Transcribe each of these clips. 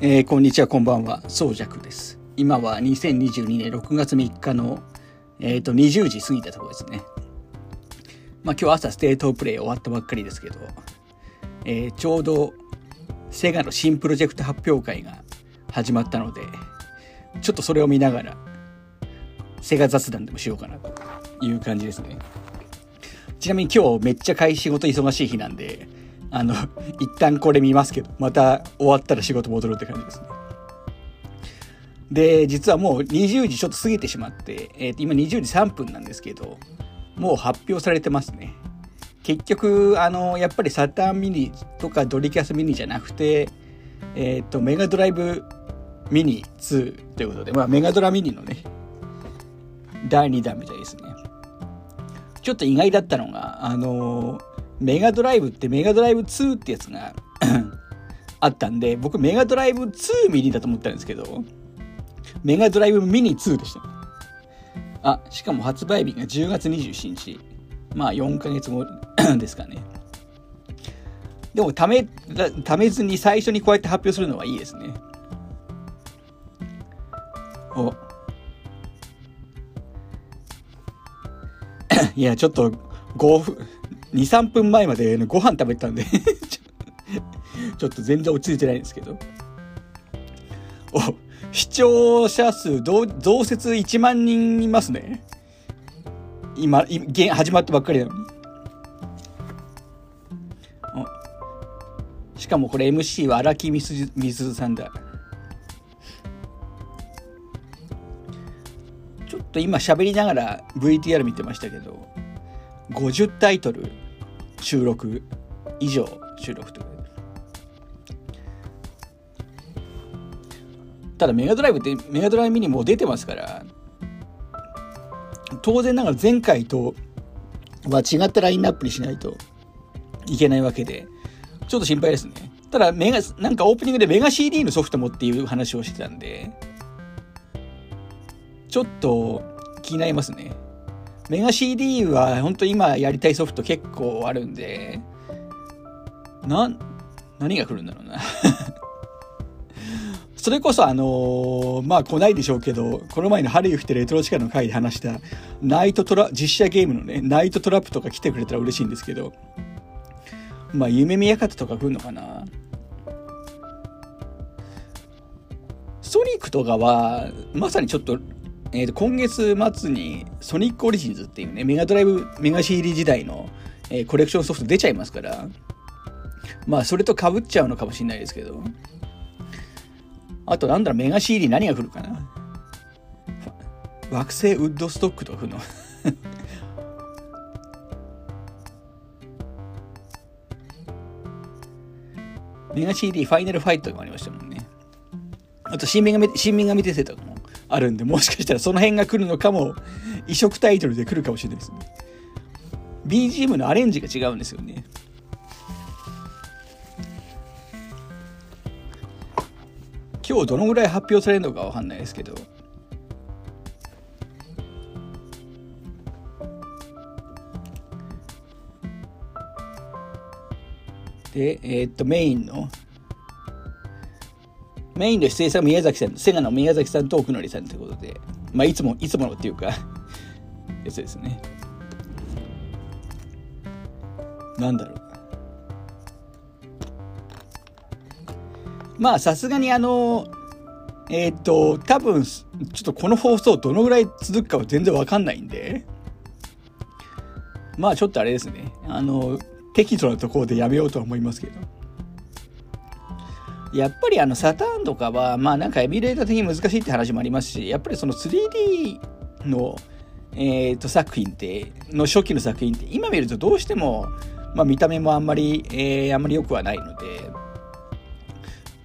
えー、こんにちは、こんばんは。そうじゃくです。今は2022年6月3日の、えっ、ー、と、20時過ぎたところですね。まあ今日朝ステートプレイ終わったばっかりですけど、えー、ちょうどセガの新プロジェクト発表会が始まったので、ちょっとそれを見ながら、セガ雑談でもしようかなという感じですね。ちなみに今日めっちゃ会仕事忙しい日なんで、あの、一旦これ見ますけど、また終わったら仕事戻るって感じですね。で、実はもう20時ちょっと過ぎてしまって、えー、今20時3分なんですけど、もう発表されてますね。結局、あの、やっぱりサターンミニとかドリキャスミニじゃなくて、えっ、ー、と、メガドライブミニ2ということで、まあ、メガドラミニのね、第2弾みたいですね。ちょっと意外だったのが、あのメガドライブってメガドライブ2ってやつが あったんで、僕メガドライブ2ミニだと思ったんですけど、メガドライブミニ2でした。あ、しかも発売日が10月27日。まあ4ヶ月後 ですかね。でも、ため、ためずに最初にこうやって発表するのはいいですね。お。いや、ちょっと、5分、2、3分前までご飯食べてたんで ちょっと全然落ち着いてないんですけど。お、視聴者数増設1万人いますね。今、始まったばっかりなのに。しかもこれ MC は荒木みすみすさんだ。ちょっと今喋りながら VTR 見てましたけど、50タイトル収録以上収録というただメガドライブってメガドライブミニも出てますから当然ながら前回とは違ったラインナップにしないといけないわけでちょっと心配ですね。ただメガなんかオープニングでメガ CD のソフトもっていう話をしてたんでちょっと気になりますね。メガ CD は本当今やりたいソフト結構あるんで、な、何が来るんだろうな。それこそあのー、まあ来ないでしょうけど、この前の春雪ってレトロ地下の回で話したナイトトラ、実写ゲームのね、ナイトトラップとか来てくれたら嬉しいんですけど、まあ夢見館とか来るのかな。ソニックとかは、まさにちょっとえー、と今月末にソニックオリジンズっていうね、メガドライブ、メガ CD 時代の、えー、コレクションソフト出ちゃいますから、まあそれと被っちゃうのかもしれないですけど、あとなんだろう、メガ CD 何が来るかな？惑星ウッドストックとか来るの？メガ CD ファイナルファイトがありましたもんね。あと新女神、新女神テとかも。あるんで、もしかしたらその辺が来るのかも、移植タイトルで来るかもしれないですね。BGM のアレンジが違うんですよね。今日どのぐらい発表されるのかわかんないですけど。で、えー、っと、メインのメインの出演者は宮崎さん、セガの宮崎さんと奥典さんということで、まあ、いつも、いつものっていうか やつですね。なんだろう。まあ、さすがにあの、えっ、と、多分、ちょっとこの放送どのぐらい続くかは全然わかんないんで、まあちょっとあれですね。あの、適度なところでやめようとは思いますけど。やっぱりあのサターンとかはまあなんかエミュレーター的に難しいって話もありますしやっぱりその 3D の、えー、と作品っての初期の作品って今見るとどうしても、まあ、見た目もあんまり、えー、あんまり良くはないので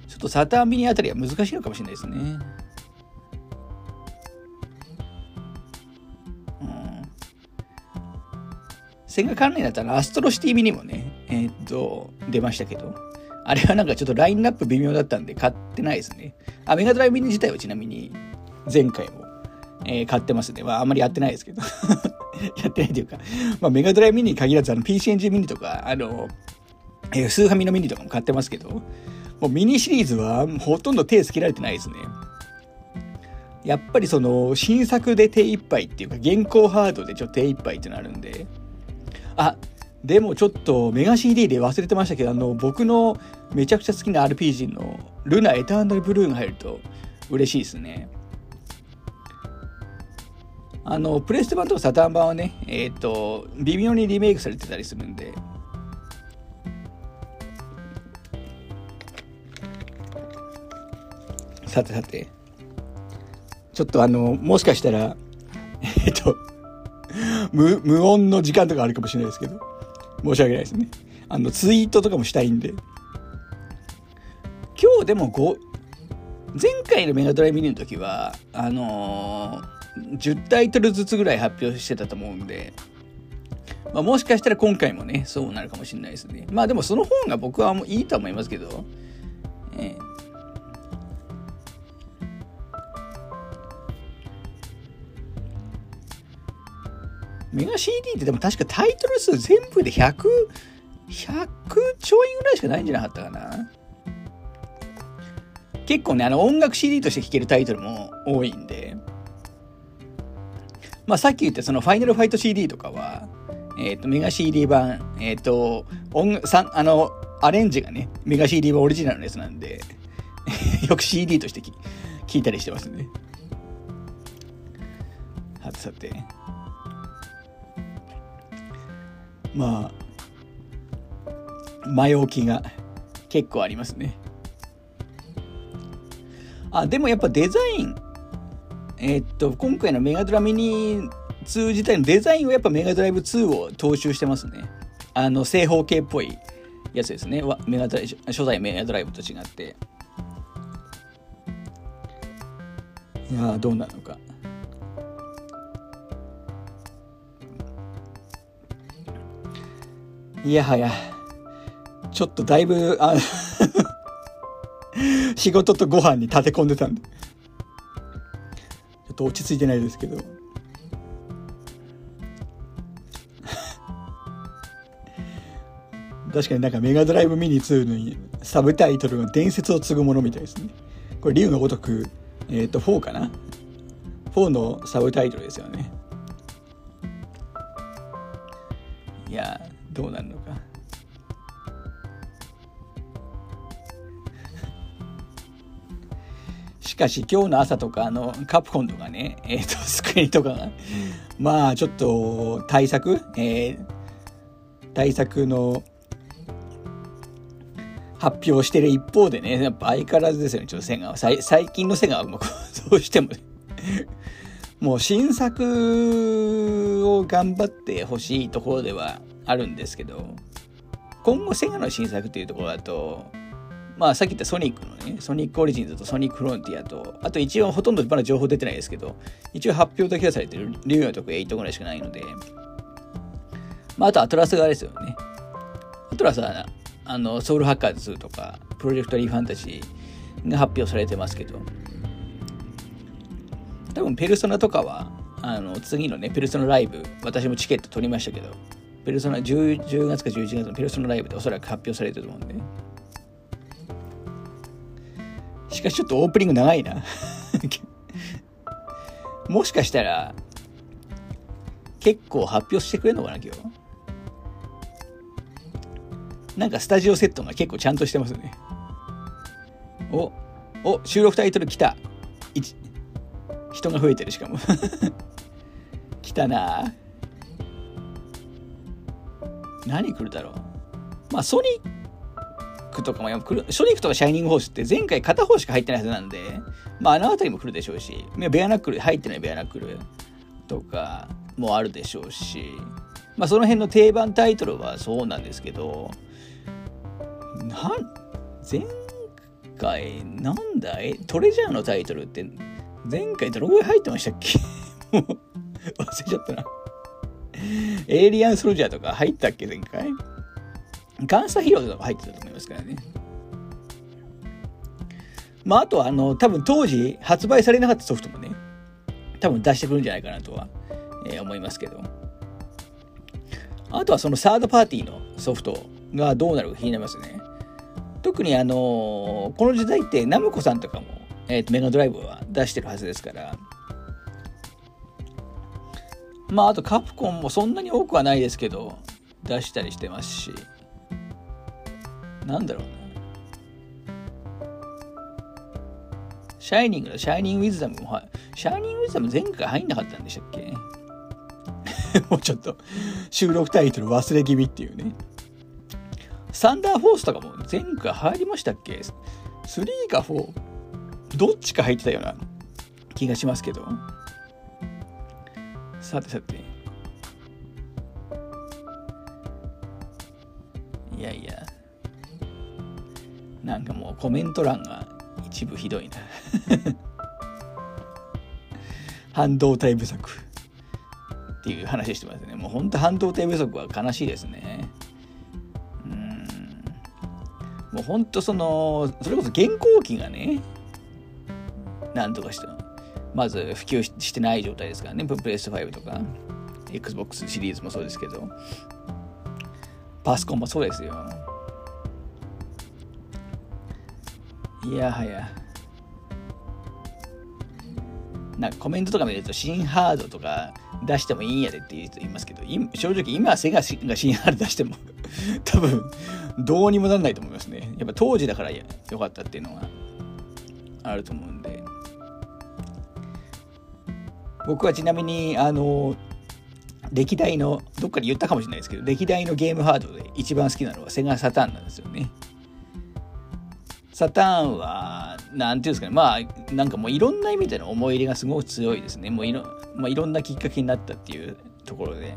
ちょっとサターンミニあたりは難しいのかもしれないですね。セガ関連だったらアストロシティミニもね、えー、っと、出ましたけど、あれはなんかちょっとラインナップ微妙だったんで買ってないですね。あ、メガドライブミニ自体はちなみに前回も、えー、買ってますね。まああんまりやってないですけど。やってないというか、まあメガドライブミニに限らずあの PC エンジンミニとか、あの、えー、スーファミのミニとかも買ってますけど、もうミニシリーズはほとんど手つけられてないですね。やっぱりその新作で手一杯っていうか現行ハードでちょっと手一杯ってなるんであでもちょっとメガ CD で忘れてましたけどあの僕のめちゃくちゃ好きな RPG のルナエターナルブルーが入ると嬉しいですね。あのプレステ版とかサタン版はねえっ、ー、と微妙にリメイクされてたりするんで。さてさて。ちょっとあの、もしかしたら、えっと、無、無音の時間とかあるかもしれないですけど、申し訳ないですね。あの、ツイートとかもしたいんで。今日でも5、前回のメガドライミニの時は、あのー、10タイトルずつぐらい発表してたと思うんで、まあ、もしかしたら今回もね、そうなるかもしれないですね。まあでもその方が僕はもういいと思いますけど、メガ CD ってでも確かタイトル数全部で100、100ちょいぐらいしかないんじゃなかったかな。結構ね、あの音楽 CD として聴けるタイトルも多いんで、まあさっき言ったそのファイナルファイト CD とかは、えっ、ー、と、メガ CD 版、えっ、ー、と、音さあの、アレンジがね、メガ CD 版オリジナルのやつなんで、よく CD として聞いたりしてますね。はてさて。まあ前置きが結構ありますね。あでもやっぱデザインえー、っと今回のメガドラミニ2自体のデザインはやっぱメガドライブ2を踏襲してますね。あの正方形っぽいやつですね。メガドライ初代メガドライブと違って。いやどうなのか。いやはや、ちょっとだいぶ、あ 仕事とご飯に立て込んでたんで、ちょっと落ち着いてないですけど。確かになんかメガドライブミニ2のサブタイトルが伝説を継ぐものみたいですね。これ、竜のごとく、えっ、ー、と、4かな ?4 のサブタイトルですよね。いやどうなかしかし今日の朝とかあのカプコンとかね、えーと、スクリーンとかが、まあちょっと対策、えー、対策の発表してる一方でねやっぱ相変わらずですよねちょっとセガ最最近のセガは どうしても、ね、もう新作を頑張ってほしいところではあるんですけど今後セガの新作っていうところだとまあさっき言ったソニックのねソニックオリジンズとソニックフロンティアとあと一応ほとんどまだ情報出てないですけど一応発表だけはされてる竜のとこ8ぐらいしかないのでまああとアトラス側ですよね。アトラスはあのソウルハッカーズとかプロジェクトリーファンタジーが発表されてますけど多分ペルソナとかはあの次のねペルソナライブ私もチケット取りましたけどペルソナ 10, 10月か11月のペルソナライブでおそらく発表されてると思うんで、ねしかしちょっとオープニング長いなもしかしたら、結構発表してくれるのかな、今日。なんかスタジオセットが結構ちゃんとしてますね。お、お、収録タイトル来た。人が増えてるしかも 来たな何来るだろうまあソニックとかもソニックとかシャイニングホースって前回片方しか入ってないはずなんでまああの辺りも来るでしょうしベアナックル入ってないベアナックルとかもあるでしょうしまあその辺の定番タイトルはそうなんですけどなん前回なんだい？トレジャーのタイトルって前回どのぐらい入ってましたっけ？もう忘れちゃったな。エイリアンソルジャーとか入ったっけ？前回？ガンサヒーローとか入ってたと思いますからね。まあ、あとは、あの、多分当時発売されなかったソフトもね、多分出してくるんじゃないかなとは、えー、思いますけど。あとはそのサードパーティーのソフトがどうなるか気になりますね。特にあのこの時代ってナムコさんとかも、えーと、メガドライブは出してるはずですからまああとカプコンもそんなに多くはないですけど出したりしてますしなんだろうなシャイニングのシャイニングウィズダムも、はいシャイニングウィズダム前回入んなかったんでしたっけ？もうちょっと収録タイトル忘れ気味っていうね。サンダーフォースとかも前回入りましたっけ ?3 か 4? どっちか入ってたような気がしますけど。さてさて。いやいや。なんかもうコメント欄が一部ひどいな。半導体不足っていう話してますね。もうほんと半導体不足は悲しいですね。うん。もうほんとそのそれこそ現行機がねなんとかしてまず普及してない状態ですからね。プレステ5とか XBOX シリーズもそうですけど。パソコンもそうですよいやはやなんかコメントとか見ると新ハードとか出してもいいんやでっていう人いますけど正直今セガが新ハード出しても 多分どうにもなんないと思いますね。やっぱ当時だからよかったっていうのがあると思うんで。僕はちなみにあの歴代のどっかで言ったかもしれないですけど歴代のゲームハードで一番好きなのはセガサターンなんですよね。サターンは、なんていうんですかね、まあ、なんかもういろんな意味での思い入れがすごく強いですね。もういろ,、まあ、いろんなきっかけになったっていうところで。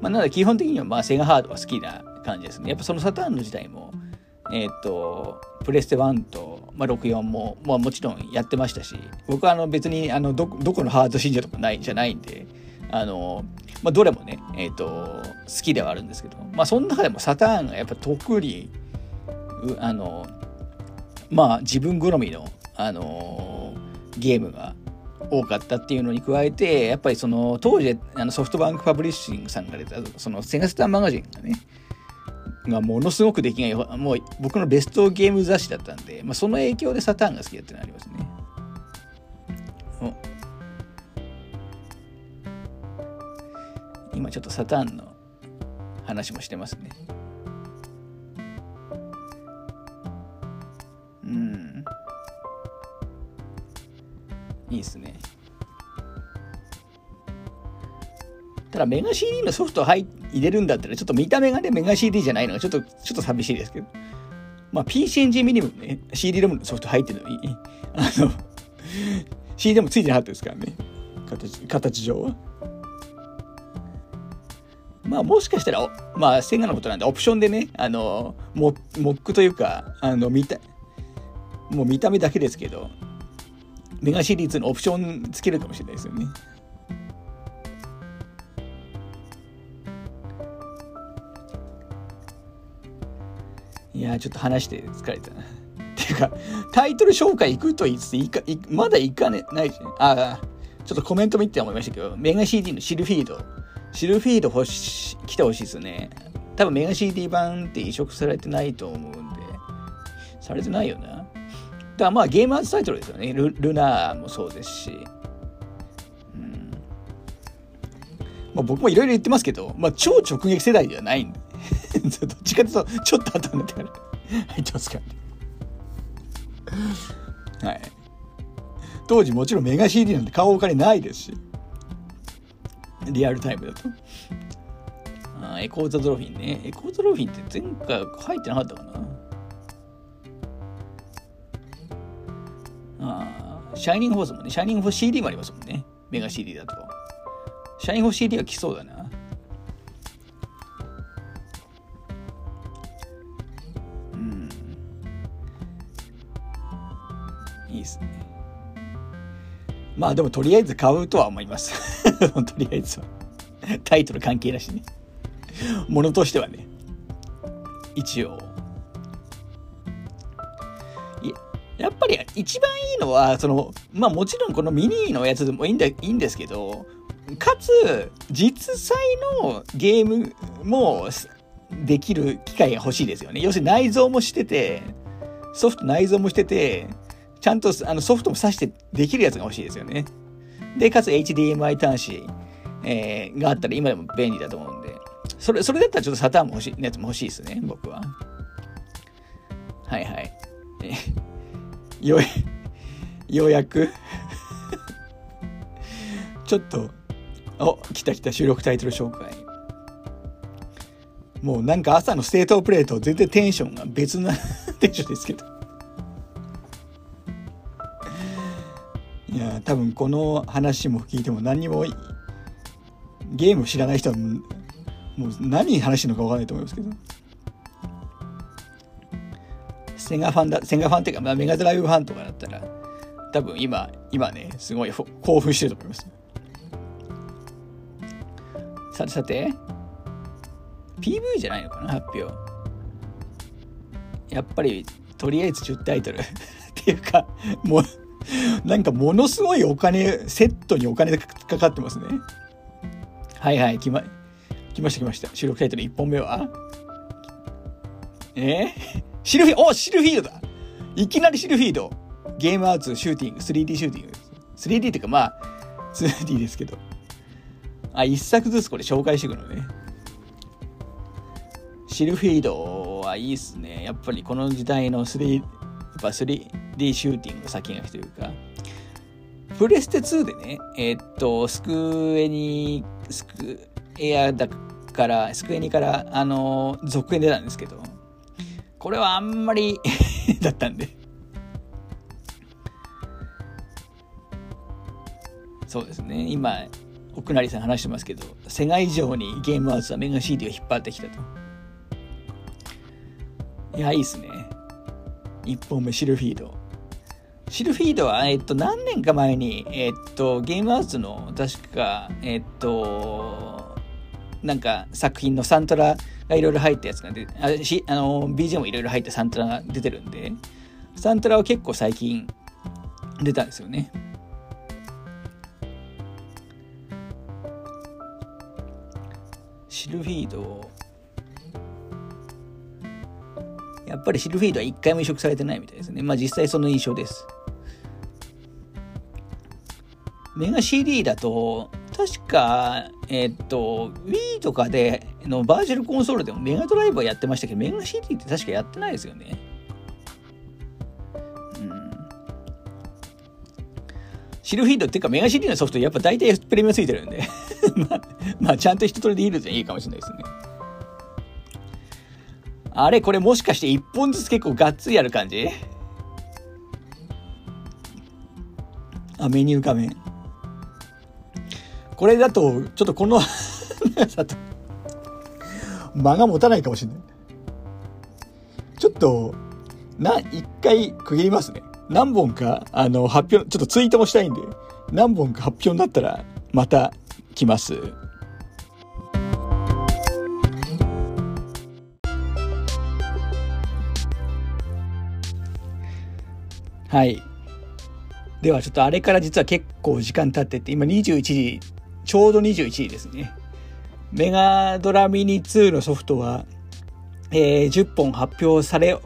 まあ、なので基本的にはまあセガハードは好きな感じですね。やっぱそのサターンの時代も、えっ、ー、と、プレステ1と、まあ、64も、まあ、もちろんやってましたし、僕はあの別にあのどどこのハード信者とかないじゃないんで、あの、まあ、どれもね、えっ、ー、と、好きではあるんですけど、まあ、その中でもサターンがやっぱ特に、あのまあ自分好みの、あのゲームが多かったっていうのに加えてやっぱりその当時あのソフトバンクパブリッシングさんが出たそのセガスターマガジンがねがものすごく出来がよもう僕のベストゲーム雑誌だったんで、まあ、その影響でサターンが好きだってのありますね。今ちょっとサターンの話もしてますね。いいですね。ただメガ CD のソフト入れるんだったらちょっと見た目がねメガ CD じゃないのがちょっとちょっと寂しいですけど。まあ PC エンジンミニムね CD ロムのソフト入ってるのにあの CD でもついてなかったですからね形形上は。まあもしかしたら、まあセガのことなんでオプションでね、あの、モックというか、あの、見た、もう見た目だけですけど、メガシリーズのオプションつけるかもしれないですよね。いやちょっと話して疲れたな。っていうか、タイトル紹介行くと言いつつ、いかいまだ行かねないし、ね、ああ、ちょっとコメント見て思いましたけど、メガ CD のシルフィード、シルフィード欲し来てほしいですね。多分メガ CD 版って移植されてないと思うんで、されてないよな。だからまあゲームアーツタイトルですよね。ルルナーもそうですし。うんまあ、僕もいろいろ言ってますけど、まあ、超直撃世代ではないんで。どっちかというと、ちょっと後になってから入ってますからね。はい。当時もちろんメガ CD なんて顔お金ないですし。リアルタイムだと。あエコーザドロフィンね。エコーザドロフィンって前回入ってなかったかなあシャイニングフォースもね、シャイニングフォース CD もありますもんね。メガ CD だと。シャイニングフォース CD は来そうだな。うん。いいっすね。まあでもとりあえず買うとは思います。とりあえずは。タイトル関係なしね。ものとしてはね。一応。やっぱり一番いいのは、その、まあもちろんこのミニのやつでもいいんだいいんですけど、かつ、実際のゲームも、できる機械が欲しいですよね。要するに内蔵もしてて、ソフト内蔵もしてて、ちゃんとあのソフトも挿してできるやつが欲しいですよね。で、かつ HDMI 端子、えー、があったら今でも便利だと思うんで、それ、それだったらちょっとサターンも欲しい、やつも欲しいですね、僕は。はいはい。よう、ようやくちょっと、お、来た来た収録タイトル紹介。もうなんか朝のステートプレート全然テンションが別な テンションですけど。いや、多分この話も聞いても何にもゲーム知らない人はもう何話してるのか分からないと思いますけど。セガファンだ、セガファンっていうか、まあ、メガドライブファンとかだったら、多分今、今ね、すごい興奮してると思います。さてさて、PV じゃないのかな、発表。やっぱり、とりあえず10タイトル っていうか、もう、なんかものすごいお金、セットにお金がかかってますね。はいはい、来ま、来ました来ました。収録タイトル1本目は？え？ー、シルフィード、おシルフィードだいきなりシルフィード。ゲームアーツ、シューティング、3D シューティング。3D っていうかまあ、2D ですけど。あ、一作ずつこれ紹介していくのね。シルフィードはいいっすね。やっぱりこの時代の3、やっぱ 3D シューティング先駆けというか。プレステ2でね、えー、っと、スクエニ、スクエアだから、スクエニから、あの、続編出たんですけど、これはあんまり だったんで。そうですね。今奥成さん話してますけどセガ以上にゲームアーツはメガ CD を引っ張ってきたと。いやいいっすね。1本目シルフィード。シルフィードは、えっと、何年か前に、えっと、ゲームアーツの確か、えっと、なんか作品のサントラがいろいろ入ったやつが出あしあの BGM もいろいろ入ったサントラが出てるんでサントラは結構最近出たんですよね。シルフィードやっぱりシルフィードは一回も移植されてないみたいですね。まあ実際その印象です。メガ CD だと確か、えっと、Wii とかでのバーチャルコンソールでもメガドライブはやってましたけど、メガ CD って確かやってないですよね。うん。シルフィードっていうかメガ CD のソフトやっぱ大体プレミアついてるんで まあ、ちゃんと一通りでいいるじゃいいかもしれないですね。あれこれもしかして一本ずつ結構がっつりやる感じ？あ、メニュー画面。これだと、ちょっとこのさと、間が持たないかもしれない。ちょっと、な、一回区切りますね。何本か、あの、発表、ちょっとツイートもしたいんで、何本か発表になったら、また来ます。はい。ではちょっとあれから実は結構時間経ってて、今21時ちょうど21位ですね。メガドラミニ2のソフトは、えー、10本発表され、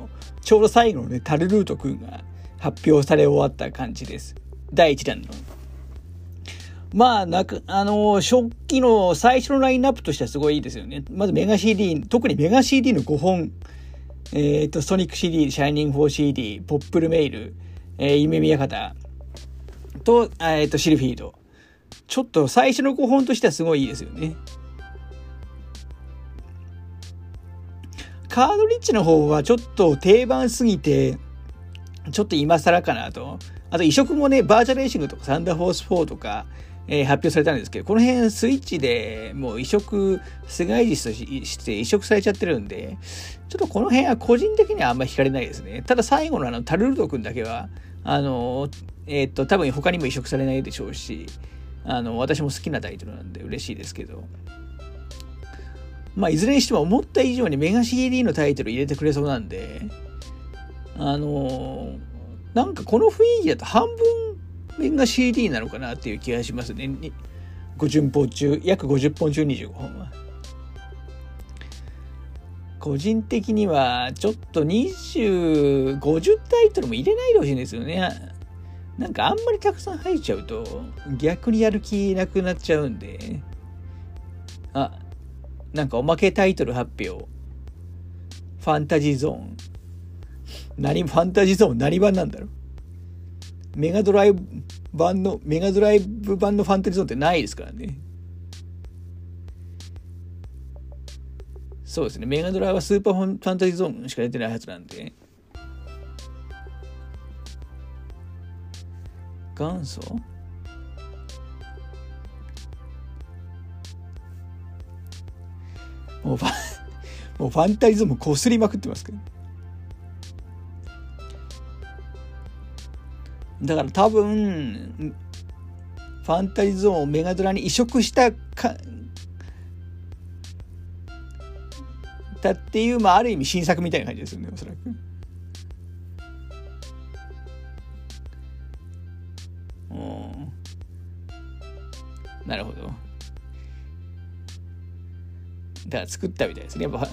ちょうど最後のね、タルルートくんが発表され終わった感じです。第1弾の。まあ、なく、あの初期の最初のラインナップとしてはすごいいいですよね。まずメガ CD、特にメガ CD の5本、えっ、ー、と、ソニック CD、シャイニング 4CD、ポップルメイル、えー、夢宮方と、えっ、ー、と、シルフィード。ちょっと最初の5本としてはすごいいいですよね。カードリッジの方はちょっと定番すぎて、ちょっと今更かなと。あと移植もね、バーチャルレーシングとかサンダーフォース4とか、えー、発表されたんですけど、この辺スイッチでもう移植、世界実として移植されちゃってるんで、ちょっとこの辺は個人的にはあんまり惹かれないですね。ただ最後のあのタルルド君だけは、あの、えー、っと、多分他にも移植されないでしょうし、あの私も好きなタイトルなんで嬉しいですけどまあいずれにしても思った以上にメガ CD のタイトル入れてくれそうなんであのなんかこの雰囲気だと半分メガ CD なのかなっていう気がしますね50本中約50本中25本は個人的には、ちょっと20、50タイトルも入れないでほしいんですよね。なんかあんまりたくさん入っちゃうと、逆にやる気なくなっちゃうんで。あ、なんかおまけタイトル発表。ファンタジーゾーン。何、ファンタジーゾーン何版なんだろう？メガドライブ版の、メガドライブ版のファンタジーゾーンってないですからね。そうですね。メガドライブはスーパーファンタジーゾーンしか出てないはずなんで。元祖？もうファ、もうファンタジーゾーンもこすりまくってますけど。だから多分、ファンタジーゾーンをメガドラに移植したか、だっていう、まあ、ある意味新作みたいな感じですよね、おそらく。うんなるほど。だから作ったみたいですね。やっぱ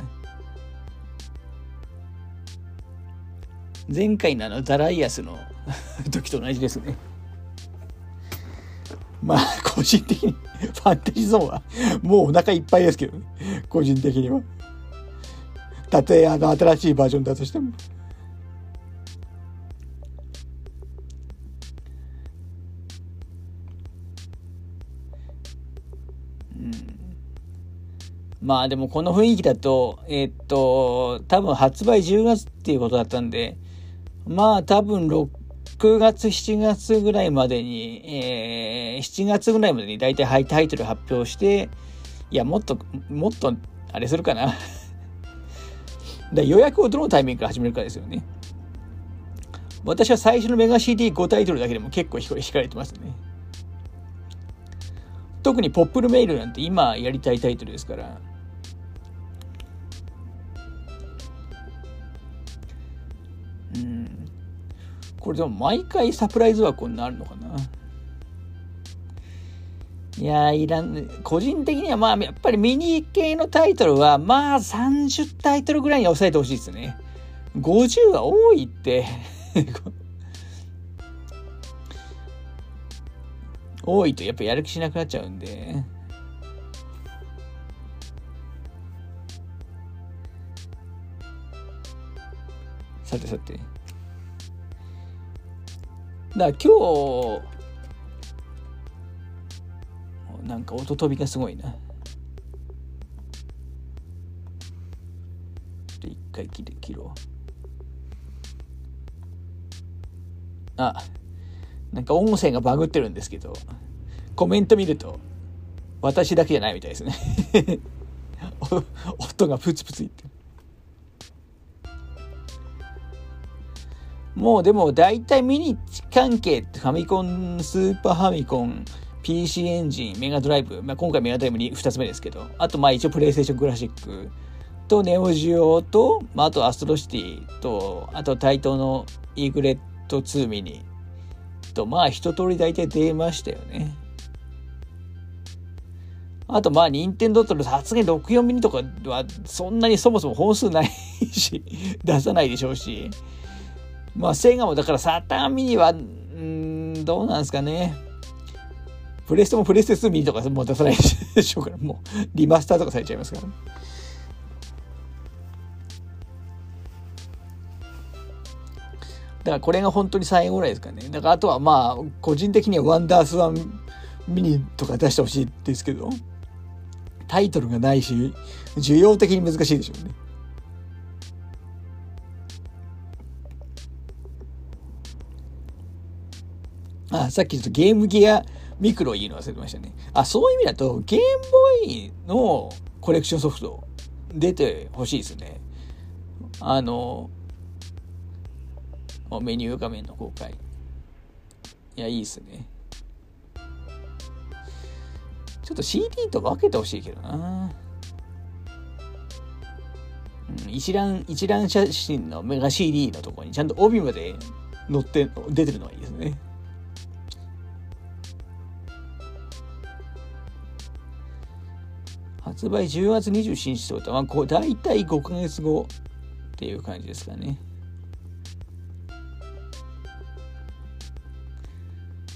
前回のあのザライアスの 時と同じですね。まあ、個人的にファンタジーゾーンはもうお腹いっぱいですけどね。個人的には。たとえあの新しいバージョンだとしても。まあでもこの雰囲気だと、え、っと、多分発売10月っていうことだったんで、まあ多分6月、7月ぐらいまでに、えー、7月ぐらいまでに大体ハイタイトル発表して、いや、もっと、もっと、あれするかな だ予約をどのタイミングから始めるかですよね。私は最初のメガ CD5 タイトルだけでも結構惹かれてますね。特にポップルメールなんて今やりたいタイトルですから、これでも毎回サプライズ枠になるのかな？いやいらん、個人的にはまあ、やっぱりミニ系のタイトルは、まあ30タイトルぐらいに抑えてほしいですね。50は多いって 多いとやっぱやる気しなくなっちゃうんで。さてさて。だから今日、なんか音飛びがすごいな。ちょっと一回切れ切ろう。あ、なんか音声がバグってるんですけど、コメント見ると、私だけじゃないみたいですね 音がプツプツいってる。もうでも大体ミニ関係ってファミコン、スーパーファミコン、PC エンジン、メガドライブ、まあ、今回メガドライブに2つ目ですけど、あとまあ一応プレイステーションクラシックとネオジオと、まあ、あとアストロシティと、あと対等のイーグレット2ミニと、まあ一通り大体出ましたよね。あとまあ、任天堂とのさすがに64ミニとかはそんなにそもそも本数ないし、出さないでしょうし、まあ、セガもだからサターンミニは、うんどうなんですかね。プレステもプレステ2ミニとかもう出さないでしょうから、もうリマスターとかされちゃいますから、だからこれが本当に最後ぐらいですかね。だからあとはまあ、個人的にはワンダースワンミニとか出してほしいですけど、タイトルがないし、需要的に難しいでしょうね。あ、さっきちょっとゲームギアミクロ言うの忘れてましたね。あ、そういう意味だと、ゲームボーイのコレクションソフト出てほしいですね。あの、メニュー画面の公開。いや、いいっすね。ちょっと CD と分けてほしいけどな。うん、一覧、一覧写真のメガ CD のところにちゃんと帯まで載って、出てるのはいいですね。発売10月27日とは、まあ、大体5ヶ月後っていう感じですかね。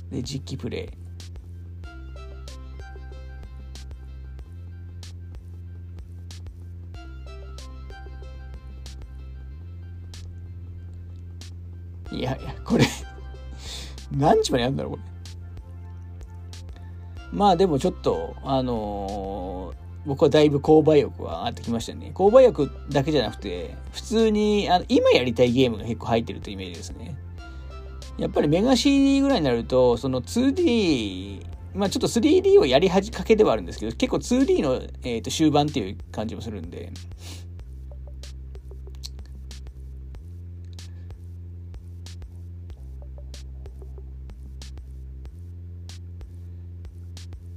で、実機プレイ。いやいや、これ 何時までやるんだろう、これ。まあでもちょっと、あのー、僕はだいぶ購買欲は上がってきましたね。購買欲だけじゃなくて、普通に、あの今やりたいゲームが結構入ってるというイメージですね。やっぱりメガ CD ぐらいになると、その 2D、まあちょっと 3D をやりはじかけではあるんですけど、結構 2D の、えー、と終盤っていう感じもするんで、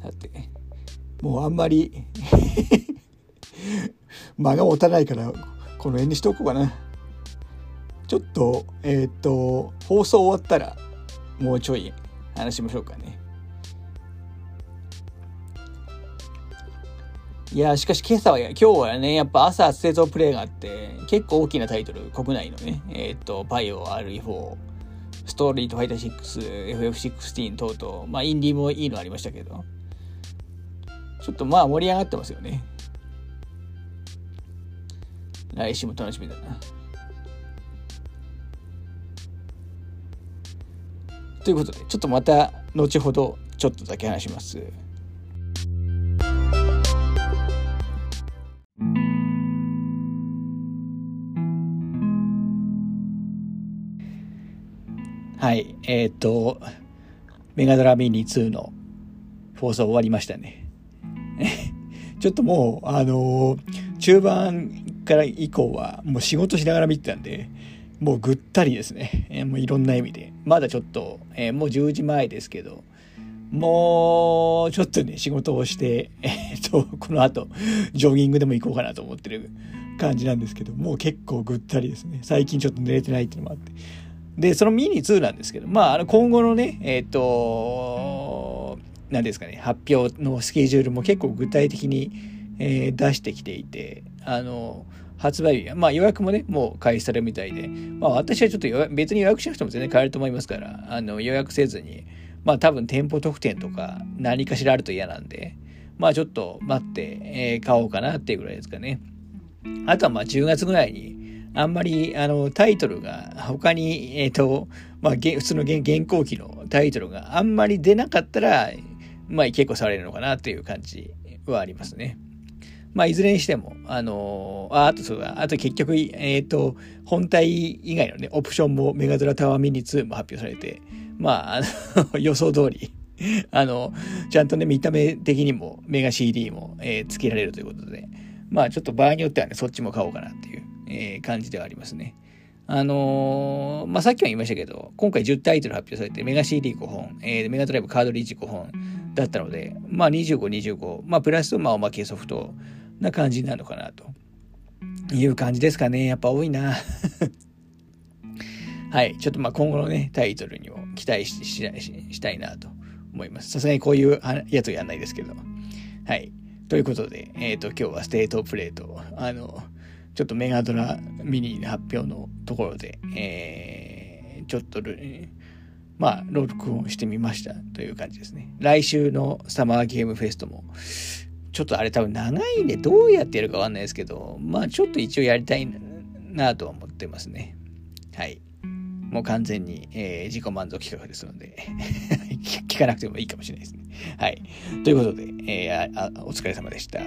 だって、もうあんまり 間が持たないから、この辺にしとこうかな。ちょっと、えっ、と、放送終わったら、もうちょい話しましょうかね。いや、しかし今朝は、今日はね、やっぱ朝製造プレイがあって、結構大きなタイトル、国内のね、えっ、と、バイオ RE4、ストーリートファイター6、FF16 等々、まあ、インディーもいいのありましたけど、ちょっとまあ盛り上がってますよね。来週も楽しみだな。ということで、ちょっとまた後ほどちょっとだけ話します。はい、えっ、ー、と、メガドラミニ2の放送終わりましたね。ちょっともう、あのー、中盤から以降はもう仕事しながら見てたんで、もうぐったりですね。えー、もういろんな意味で。まだちょっと、えー、もう10時前ですけど、もうちょっとね、仕事をして、えっと、この後、ジョギングでも行こうかなと思ってる感じなんですけど、もう結構ぐったりですね。最近ちょっと寝れてないっていうのもあって。で、そのミニ2なんですけど、まあ、あの今後のね、えっ、と、何ですかね、発表のスケジュールも結構具体的に、えー、出してきていて、あの、発売日、まあ予約もね、もう開始されるみたいで、まあ私はちょっと別に予約しなくても全然買えると思いますから、あの予約せずに、まあ多分店舗特典とか何かしらあると嫌なんで、まあちょっと待って、えー、買おうかなっていうぐらいですかね。あとはまあ10月ぐらいに、あんまりあのタイトルが他に、えっ、ー、と、まあ普通の現行機のタイトルがあんまり出なかったら、まあ結構されるのかなっていう感じはありますね。まあいずれにしても、あのー、あ、あとそうだ、あと結局、えっ、ー、と、本体以外のね、オプションもメガドラタワーミニ2も発表されて、まあ、あ予想通り、あの、ちゃんとね、見た目的にもメガ CD も、えー、付けられるということで、まあちょっと場合によってはね、そっちも買おうかなっていう、えー、感じではありますね。あのー、まあ、さっきも言いましたけど、今回10タイトル発表されて、メガ CD5 本、えー、メガドライブカードリッジ5本だったので、まあ、25、25、まあ、プラス、まあ、おまけソフトな感じになるのかなという感じですかね。やっぱ多いな。はい。ちょっとま今後のね、タイトルにも期待ししたいなと思います。さすがにこういうやつをやんないですけど。はい。ということで、えっ、ー、と、今日はステートプレート、あの、ちょっとメガドラミニの発表のところで、えー、ちょっとまあ、録音してみましたという感じですね。来週のサマーゲームフェストも、ちょっとあれ多分長いんでどうやってやるかわかんないですけど、まあちょっと一応やりたいなとは思ってますね。はい。もう完全に、えー、自己満足企画ですので 聞かなくてもいいかもしれないですね。はい。ということで、えー、お疲れ様でした。